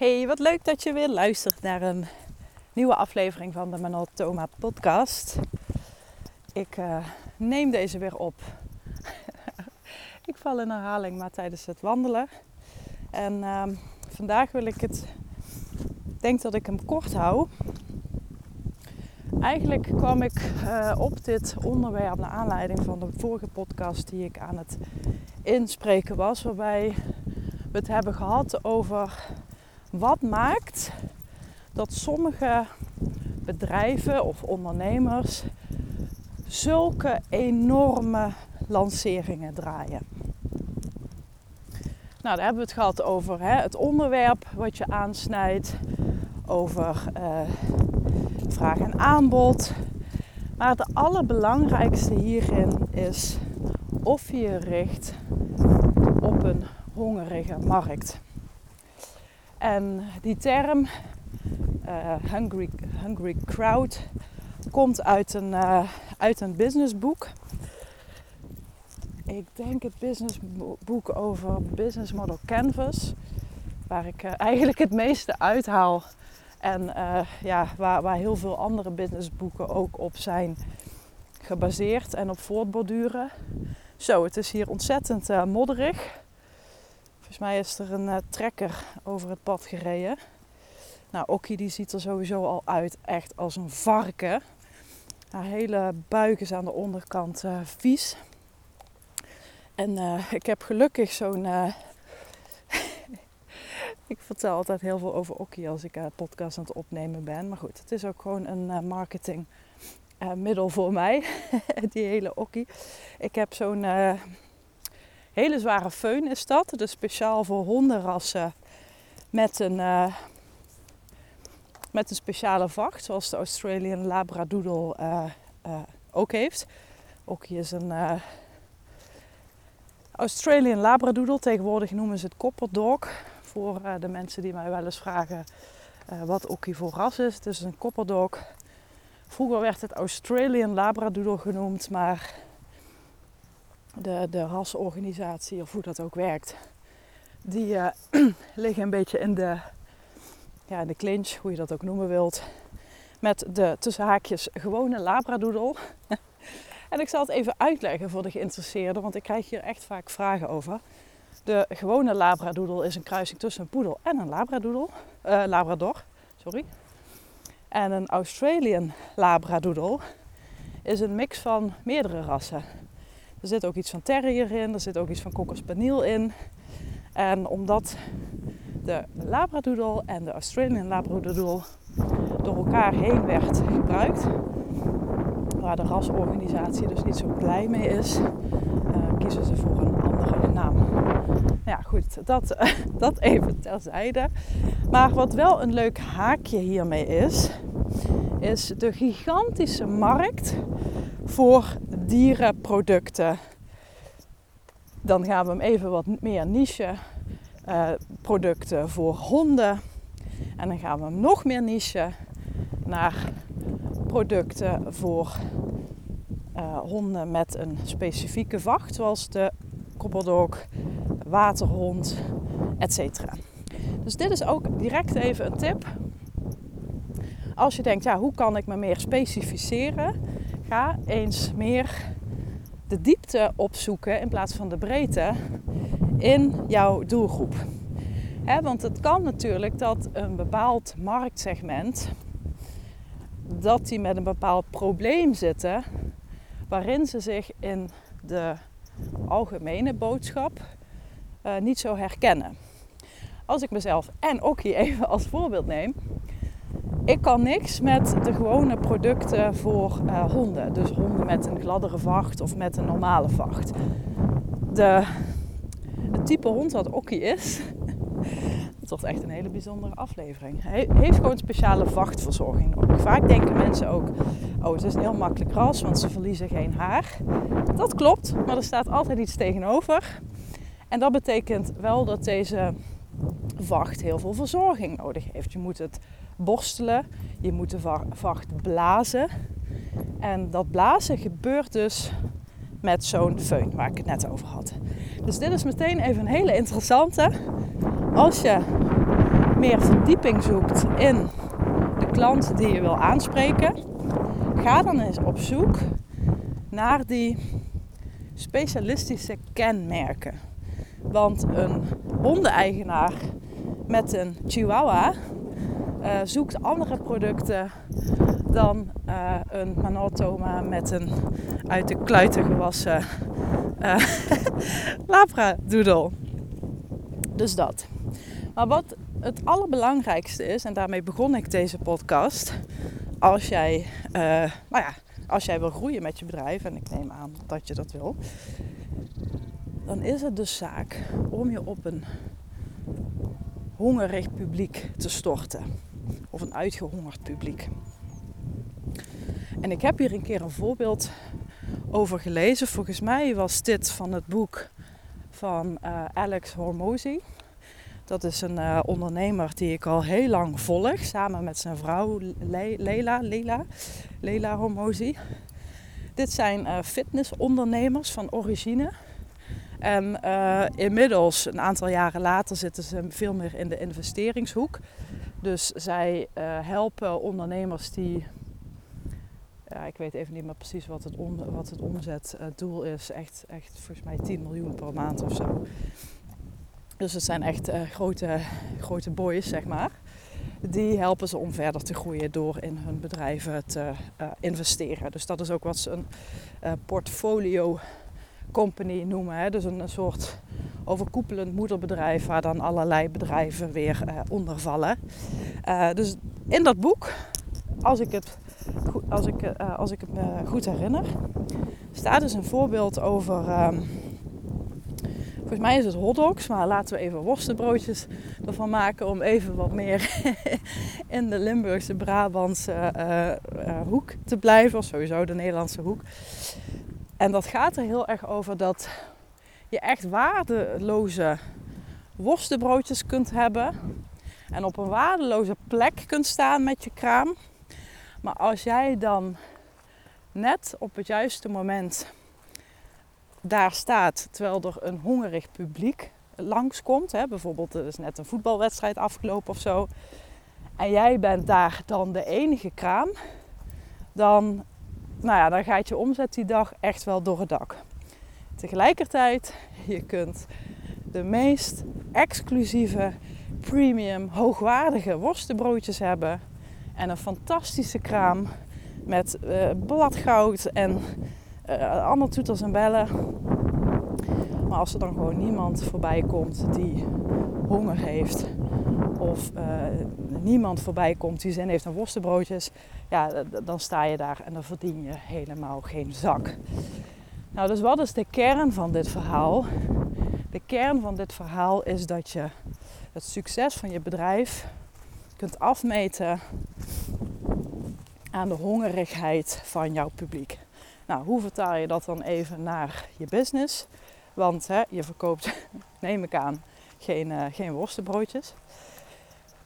Hey, wat leuk dat je weer luistert naar een nieuwe aflevering van de Manotoma podcast. Ik uh, neem deze weer op. ik val in herhaling, maar tijdens het wandelen. En uh, vandaag wil ik het, ik denk dat ik hem kort hou. Eigenlijk kwam ik uh, op dit onderwerp naar aanleiding van de vorige podcast die ik aan het inspreken was, waarbij we het hebben gehad over wat maakt dat sommige bedrijven of ondernemers zulke enorme lanceringen draaien. Nou, daar hebben we het gehad over hè, het onderwerp wat je aansnijdt, over uh, vraag en aanbod. Maar het allerbelangrijkste hierin is of je je richt op een hongerige markt. En die term, uh, hungry, hungry crowd, komt uit een, uh, uit een businessboek. Ik denk het businessboek over Business Model Canvas, waar ik uh, eigenlijk het meeste uithaal. En ja, waar, waar heel veel andere businessboeken ook op zijn gebaseerd en op voortborduren. Zo, het is hier ontzettend modderig. Volgens mij is er een uh, trekker over het pad gereden. Nou, Okkie die ziet er sowieso al uit echt als een varken. Haar hele buik is aan de onderkant uh, vies. En uh, ik heb gelukkig zo'n... ik vertel altijd heel veel over Okkie als ik een podcast aan het opnemen ben. Maar goed, het is ook gewoon een marketing middel voor mij. Die hele Okkie. Ik heb zo'n Hele zware föhn is dat. Dus speciaal voor hondenrassen met een, uh, met een speciale vacht. Zoals de Australian Labradoodle uh, uh, ook heeft. Okkie is een Australian Labradoodle. Tegenwoordig noemen ze het Copper Dog. Voor de mensen die mij wel eens vragen wat Okkie voor ras is. Het is een Copper Dog. Vroeger werd het Australian Labradoodle genoemd, maar de, de rasorganisatie, of hoe dat ook werkt, die uh, liggen een beetje in de, ja, in de clinch, hoe je dat ook noemen wilt, met de tussen haakjes gewone labradoodle. en ik zal het even uitleggen voor de geïnteresseerden, want ik krijg hier echt vaak vragen over. De gewone labradoodle is een kruising tussen een poedel en een labradoodle, uh, labrador. Sorry. En een Australian labradoodle is een mix van meerdere rassen. Er zit ook iets van terrier in, er zit ook iets van spaniel in. En omdat de labradoodle en de Australian labradoodle door elkaar heen werd gebruikt, waar de rasorganisatie dus niet zo blij mee is, uh, kiezen ze voor een andere naam. Ja, goed, dat, dat even terzijde. Maar wat wel een leuk haakje hiermee is, is de gigantische markt voor dierenproducten. Dan gaan we hem even wat meer niche uh, producten voor honden. En dan gaan we hem nog meer niche naar producten voor uh, honden met een specifieke vacht, zoals de koppeldog, waterhond, etc. Dus dit is ook direct even een tip. Als je denkt, ja, hoe kan ik me meer specificeren? Ga eens meer de diepte opzoeken in plaats van de breedte in jouw doelgroep. want het kan natuurlijk dat een bepaald marktsegment dat die met een bepaald probleem zitten, waarin ze zich in de algemene boodschap uh, niet zo herkennen. Als ik mezelf en ook hier even als voorbeeld neem, ik kan niks met de gewone producten voor uh, honden. Dus honden met een gladdere vacht of met een normale vacht. De, het type hond wat Okkie is, dat wordt echt een hele bijzondere aflevering. Hij heeft gewoon speciale vachtverzorging nodig. Vaak denken mensen ook, oh het is een heel makkelijk ras, want ze verliezen geen haar. Dat klopt, maar er staat altijd iets tegenover. En dat betekent wel dat deze vacht heel veel verzorging nodig heeft. Je moet het borstelen, je moet de vacht blazen. En dat blazen gebeurt dus met zo'n föhn waar ik het net over had. Dus dit is meteen even een hele interessante. Als je meer verdieping zoekt in de klant die je wil aanspreken, ga dan eens op zoek naar die specialistische kenmerken. Want een hondeneigenaar met een chihuahua uh, zoekt andere producten dan uh, een Manatoma met een uit de kluiten gewassen uh, labradoodle. Dus dat. Maar wat het allerbelangrijkste is, en daarmee begon ik deze podcast. Als jij, nou ja, als jij wil groeien met je bedrijf, en ik neem aan dat je dat wil, dan is het dus zaak om je op een hongerig publiek te storten. Of een uitgehongerd publiek. En ik heb hier een keer een voorbeeld over gelezen. Volgens mij was dit van het boek van uh, Alex Hormozy. Dat is een uh, ondernemer die ik al heel lang volg, samen met zijn vrouw Le Leila, Leila, Leila Hormozy. Dit zijn uh, fitnessondernemers van origine. En uh, inmiddels, een aantal jaren later, zitten ze veel meer in de investeringshoek. Dus zij uh, helpen ondernemers die, ja, ik weet even niet meer precies wat het, wat het omzetdoel is, echt, echt volgens mij 10 miljoen per maand of zo. Dus het zijn echt grote, grote boys, zeg maar. Die helpen ze om verder te groeien door in hun bedrijven te investeren. Dus dat is ook wat ze een portfolio company noemen. Hè? Dus een, soort overkoepelend moederbedrijf waar dan allerlei bedrijven weer uh, onder vallen. Uh, dus in dat boek, als ik het, als ik, uh, als ik het me goed herinner, staat dus een voorbeeld over. Um, volgens mij is het hotdogs, maar laten we even worstenbroodjes ervan maken om even wat meer in de Limburgse Brabantse hoek te blijven. Of sowieso de Nederlandse hoek. En dat gaat er heel erg over dat je echt waardeloze worstenbroodjes kunt hebben. En op een waardeloze plek kunt staan met je kraam. Maar als jij dan net op het juiste moment daar staat, terwijl er een hongerig publiek langskomt, hè, bijvoorbeeld er is net een voetbalwedstrijd afgelopen of zo, en jij bent daar dan de enige kraam, dan nou ja, dan gaat je omzet die dag echt wel door het dak. Tegelijkertijd, je kunt de meest exclusieve, premium, hoogwaardige worstenbroodjes hebben. En een fantastische kraam met uh, bladgoud en uh, andere toeters en bellen. Maar als er dan gewoon niemand voorbij komt die honger heeft of uh, niemand voorbij komt die zin heeft aan worstenbroodjes, ja, dan sta je daar en dan verdien je helemaal geen zak. Nou, dus wat is de kern van dit verhaal? De kern van dit verhaal is dat je het succes van je bedrijf kunt afmeten aan de hongerigheid van jouw publiek. Nou, hoe vertaal je dat dan even naar je business? Want hè, je verkoopt, neem ik aan, geen, uh, geen worstenbroodjes.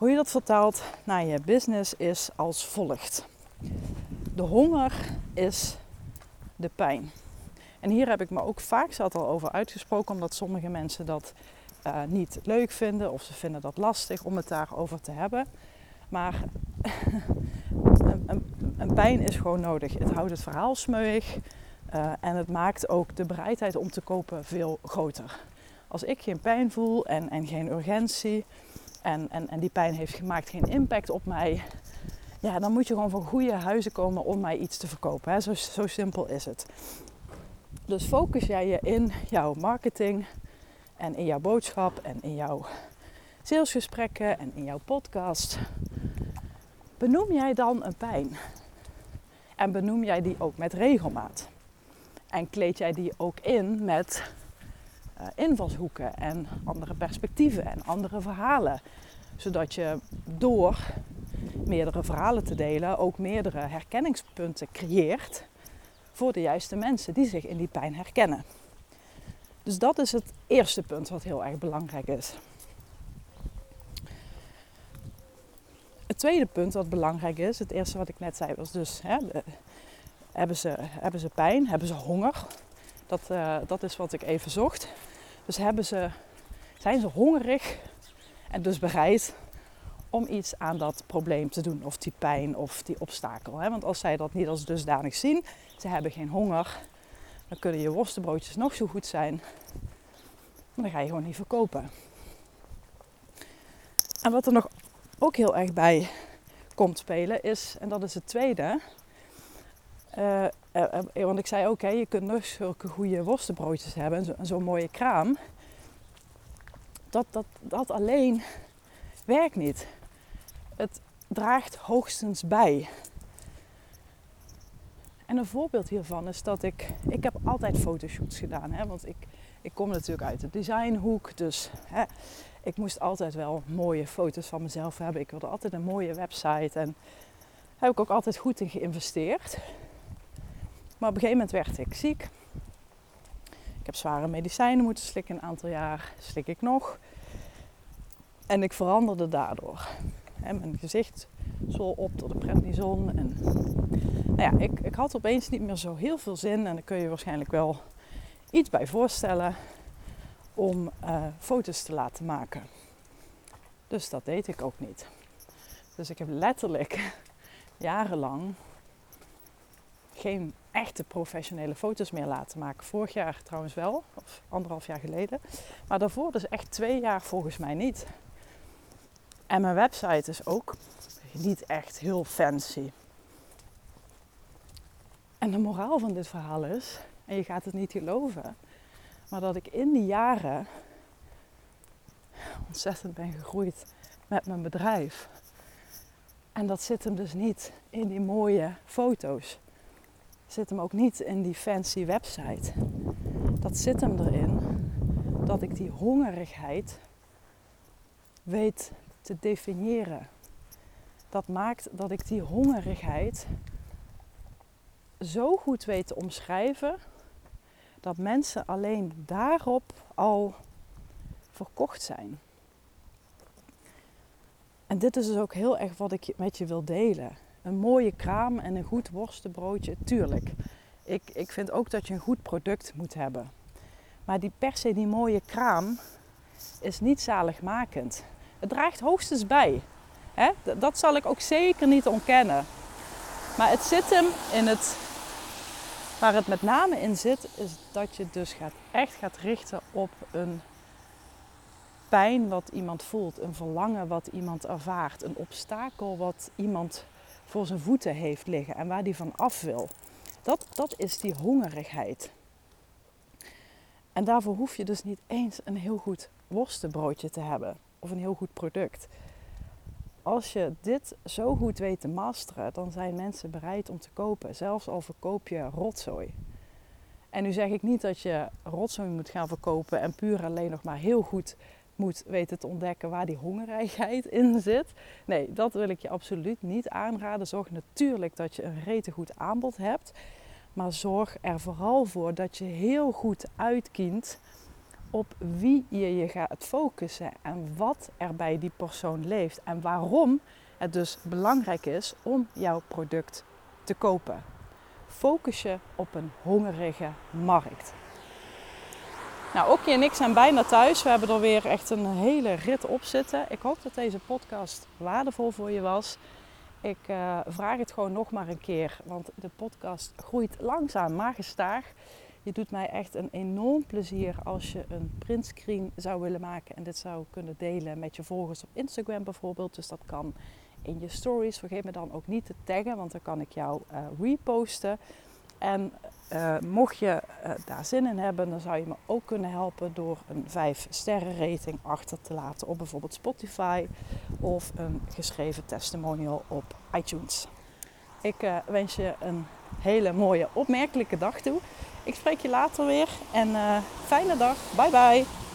Hoe je dat vertaalt naar je business is als volgt. De honger is de pijn. En hier heb ik me ook vaak zat al over uitgesproken, omdat sommige mensen dat uh, niet leuk vinden of ze vinden dat lastig om het daarover te hebben. Maar een, een, een, pijn is gewoon nodig. Het houdt het verhaal smeuig uh, en het maakt ook de bereidheid om te kopen veel groter. Als ik geen pijn voel en, en geen urgentie, en, en, en die pijn heeft gemaakt geen impact op mij, ja, dan moet je gewoon van goede huizen komen om mij iets te verkopen. Hè. Zo, zo simpel is het. Dus focus jij je in jouw marketing en in jouw boodschap en in jouw salesgesprekken en in jouw podcast. Benoem jij dan een pijn? En benoem jij die ook met regelmaat? En kleed jij die ook in met invalshoeken en andere perspectieven en andere verhalen. Zodat je door meerdere verhalen te delen ook meerdere herkenningspunten creëert voor de juiste mensen die zich in die pijn herkennen. Dus dat is het eerste punt wat heel erg belangrijk is. Het tweede punt wat belangrijk is, het eerste wat ik net zei, was dus: hè, hebben, ze, hebben ze pijn, hebben ze honger? Dat, uh, dat is wat ik even zocht. Dus hebben ze, zijn ze hongerig en dus bereid om iets aan dat probleem te doen, of die pijn of die obstakel. Hè? Want als zij dat niet als dusdanig zien, ze hebben geen honger, dan kunnen je worstenbroodjes nog zo goed zijn, maar dan ga je gewoon niet verkopen. En wat er nog ook heel erg bij komt spelen is, en dat is het tweede, uh, want ik zei ook, je kunt nog zulke goede worstenbroodjes hebben en zo'n mooie kraam. Dat, dat, dat alleen werkt niet. Het draagt hoogstens bij. En een voorbeeld hiervan is dat ik... Ik heb altijd fotoshoots gedaan. Hè, want ik, ik kom natuurlijk uit de designhoek. Dus hè, ik moest altijd wel mooie foto's van mezelf hebben. Ik wilde altijd een mooie website. En daar heb ik ook altijd goed in geïnvesteerd. Maar op een gegeven moment werd ik ziek. Ik heb zware medicijnen moeten slikken een aantal jaar. Slik ik nog. En ik veranderde daardoor. En mijn gezicht zwol op door de prednison. En nou ja, ik, ik had opeens niet meer zo heel veel zin. En daar kun je waarschijnlijk wel iets bij voorstellen om uh, foto's te laten maken. Dus dat deed ik ook niet. Dus ik heb letterlijk jarenlang geen echte professionele foto's meer laten maken. Vorig jaar trouwens wel, of anderhalf jaar geleden. Maar daarvoor dus echt twee jaar volgens mij niet. En mijn website is ook niet echt heel fancy. En de moraal van dit verhaal is, en je gaat het niet geloven, maar dat ik in die jaren ontzettend ben gegroeid met mijn bedrijf. En dat zit hem dus niet in die mooie foto's. Zit hem ook niet in die fancy website. Dat zit hem erin dat ik die hongerigheid weet te definiëren. Dat maakt dat ik die hongerigheid zo goed weet te omschrijven dat mensen alleen daarop al verkocht zijn. En dit is dus ook heel erg wat ik met je wil delen. Een mooie kraam en een goed worstenbroodje, tuurlijk. Ik, ik vind ook dat je een goed product moet hebben. Maar die per se die mooie kraam is niet zaligmakend. Het draagt hoogstens bij. Hè? Dat zal ik ook zeker niet ontkennen. Maar het zit hem in het. Waar het met name in zit, is dat je dus gaat, echt gaat richten op een pijn wat iemand voelt, een verlangen wat iemand ervaart, een obstakel wat iemand voor zijn voeten heeft liggen en waar die van af wil. Dat, dat is die hongerigheid. En daarvoor hoef je dus niet eens een heel goed worstenbroodje te hebben of een heel goed product. Als je dit zo goed weet te masteren, dan zijn mensen bereid om te kopen, zelfs al verkoop je rotzooi. En nu zeg ik niet dat je rotzooi moet gaan verkopen en puur alleen nog maar heel goed moet weten te ontdekken waar die hongerigheid in zit. Nee, dat wil ik je absoluut niet aanraden. Zorg natuurlijk dat je een rete goed aanbod hebt. Maar zorg er vooral voor dat je heel goed uitkient op wie je je gaat focussen en wat er bij die persoon leeft en waarom het dus belangrijk is om jouw product te kopen. Focus je op een hongerige markt. Nou, Okkie en ik zijn bijna thuis. We hebben er weer echt een hele rit op zitten. Ik hoop dat deze podcast waardevol voor je was. Ik uh, vraag het gewoon nog maar een keer, want de podcast groeit langzaam maar gestaag. Je doet mij echt een enorm plezier als je een printscreen zou willen maken en dit zou kunnen delen met je volgers op Instagram bijvoorbeeld. Dus dat kan in je stories. Vergeet me dan ook niet te taggen, want dan kan ik jou uh, reposten. En uh, mocht je uh, daar zin in hebben, dan zou je me ook kunnen helpen door een 5 sterren rating achter te laten op bijvoorbeeld Spotify of een geschreven testimonial op iTunes. Ik uh, wens je een hele mooie, opmerkelijke dag toe. Ik spreek je later weer en fijne dag. Bye bye.